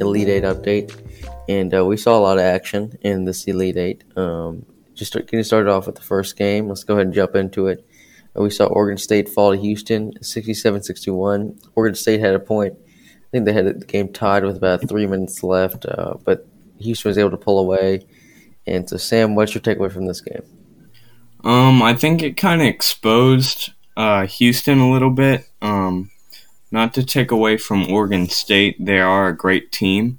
Elite Eight update, and uh, we saw a lot of action in this Elite Eight. Um, just start, getting started off with the first game. Let's go ahead and jump into it. Uh, we saw Oregon State fall to Houston, 67-61. Oregon State had a point. I think they had the game tied with about three minutes left, uh, but Houston was able to pull away. And so, Sam, what's your takeaway from this game? Um, I think it kind of exposed uh, Houston a little bit. Um, not to take away from Oregon State, they are a great team,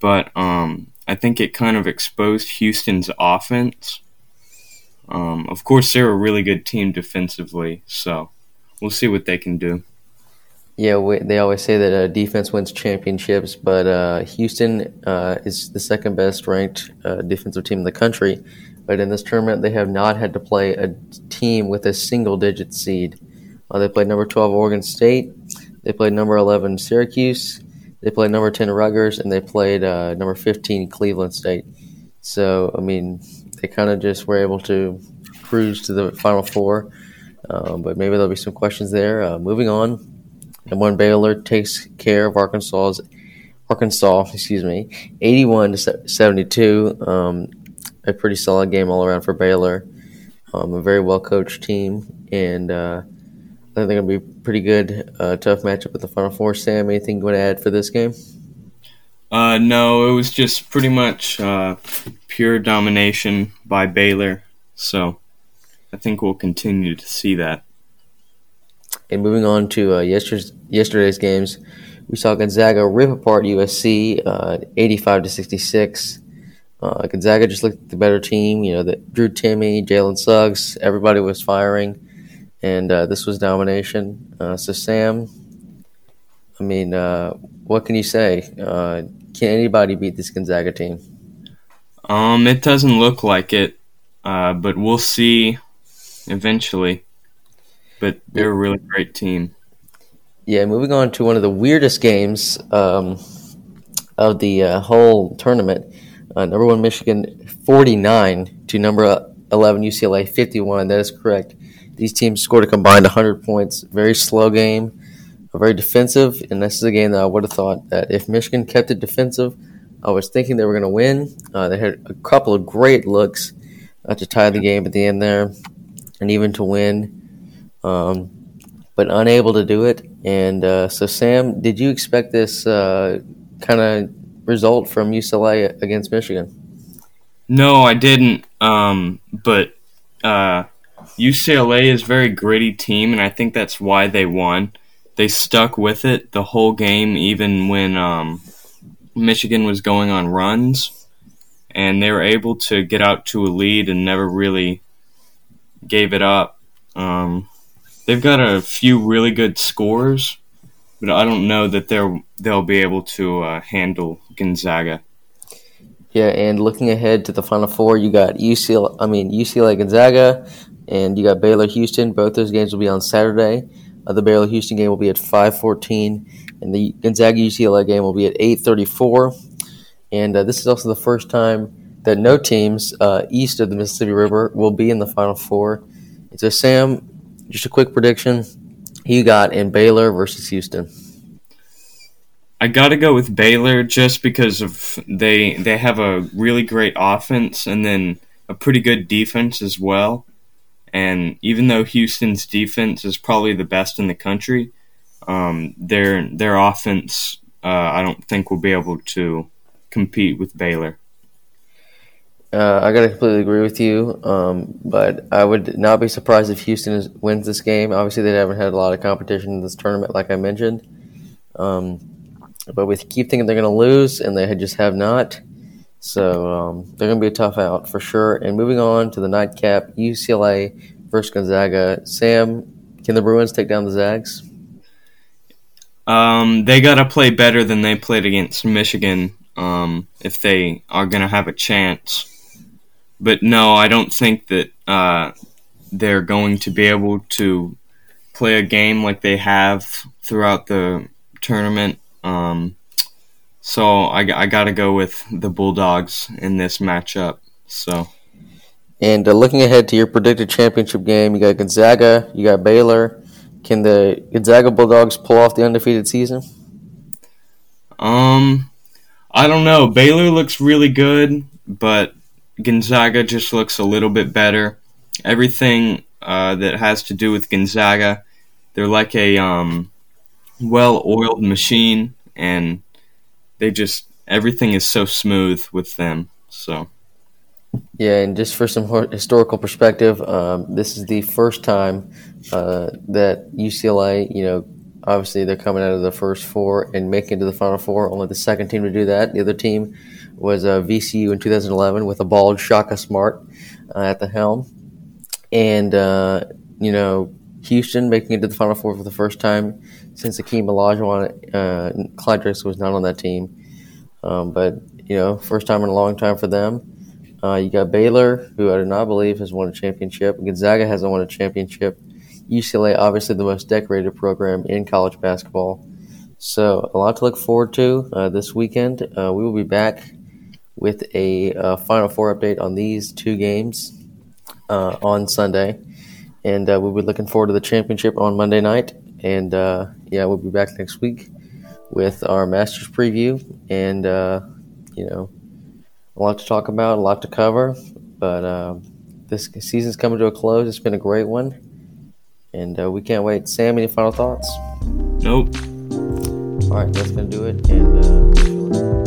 but um, I think it kind of exposed Houston's offense. Um, of course, they're a really good team defensively, so we'll see what they can do. Yeah, we, they always say that uh, defense wins championships, but uh, Houston uh, is the second best ranked uh, defensive team in the country. But in this tournament, they have not had to play a team with a single digit seed. Uh, they played number 12 Oregon State, they played number 11 Syracuse, they played number 10 Rutgers, and they played uh, number 15 Cleveland State. So, I mean, they kind of just were able to cruise to the Final Four. Um, but maybe there'll be some questions there. moving on, and when Baylor takes care of Arkansas's Arkansas, excuse me, 81 to 72. Um, a pretty solid game all around for Baylor. Um, a very well coached team, and uh, I think they're going to be pretty good. Uh, tough matchup with the Final Four. Sam, anything you want to add for this game? Uh, no, it was just pretty much uh, pure domination by Baylor. So I think we'll continue to see that. And moving on to uh, yesterday's, yesterday's games, we saw Gonzaga rip apart USC, uh, 85 to 66. Uh, Gonzaga just looked the better team. You know, that Drew Timme, Jalen Suggs, everybody was firing, and uh, this was domination. Uh, so, Sam, I mean, uh, what can you say? Uh, can anybody beat this Gonzaga team? Um, it doesn't look like it, uh, but we'll see eventually. But they're a really great team. Yeah, moving on to one of the weirdest games um, of the whole tournament. Uh, number one Michigan 49 to number 11 UCLA 51. That is correct. These teams scored a combined 100 points. Very slow game, very defensive, and this is a game that I would have thought that if Michigan kept it defensive, I was thinking they were going to win. Uh, they had a couple of great looks uh, to tie the game at the end there, and even to win, um, but unable to do it. And uh, so, Sam, did you expect this uh, kind of result from UCLA against Michigan. No, I didn't. Um, but uh, UCLA is a very gritty team, and I think that's why they won. They stuck with it the whole game, even when um, Michigan was going on runs, and they were able to get out to a lead and never really gave it up. Um, they've got a few really good scores, but I don't know that they'll they'll be able to uh, handle Gonzaga. Yeah, and looking ahead to the Final Four, you got UCLA. I mean UCLA Gonzaga, and you got Baylor Houston. Both those games will be on Saturday. Uh, the Baylor Houston game will be at five fourteen, and the Gonzaga UCLA game will be at eight thirty four. And uh, this is also the first time that no teams uh, east of the Mississippi River will be in the Final Four. so, Sam, just a quick prediction you got in Baylor versus Houston? I got to go with Baylor just because of they they have a really great offense and then a pretty good defense as well. And even though Houston's defense is probably the best in the country, um, their their offense uh, I don't think will be able to compete with Baylor. Uh, I got to completely agree with you, um, but I would not be surprised if Houston is, wins this game. Obviously, they haven't had a lot of competition in this tournament, like I mentioned. Um, but we keep thinking they're going to lose, and they just have not. So um, they're going to be a tough out for sure. And moving on to the nightcap, UCLA versus Gonzaga. Sam, can the Bruins take down the Zags? Um, they got to play better than they played against Michigan um, if they are going to have a chance but no, I don't think that uh, they're going to be able to play a game like they have throughout the tournament. Um, so I, I got to go with the Bulldogs in this matchup. So. And uh, looking ahead to your predicted championship game, you got Gonzaga, you got Baylor. Can the Gonzaga Bulldogs pull off the undefeated season? Um, I don't know. Baylor looks really good, but Gonzaga just looks a little bit better. Everything uh, that has to do with Gonzaga, they're like a um, well-oiled machine, and they just everything is so smooth with them. So. Yeah, and just for some historical perspective, um, this is the first time uh, that UCLA, you know, obviously they're coming out of the first four and making it to the Final Four. Only the second team to do that. The other team was uh, VCU in 2011 with a bald Shaka Smart uh, at the helm, and uh, you know Houston making it to the Final Four for the first time since Akeem Olajuwon, uh, Clyde Drexler was not on that team. Um, but you know, first time in a long time for them. Uh, you got Baylor, who I do not believe has won a championship. Gonzaga hasn't won a championship. UCLA, obviously the most decorated program in college basketball. So a lot to look forward to uh, this weekend. Uh, we will be back with a uh, Final Four update on these two games uh, on Sunday, and uh, we'll be looking forward to the championship on Monday night. And uh, yeah, we'll be back next week with our Masters preview, and you know a lot to talk about, a lot to cover. But uh, this season's coming to a close. It's been a great one, and uh, we can't wait. Sam, any final thoughts? Nope. All right, that's gonna do it, and. Uh,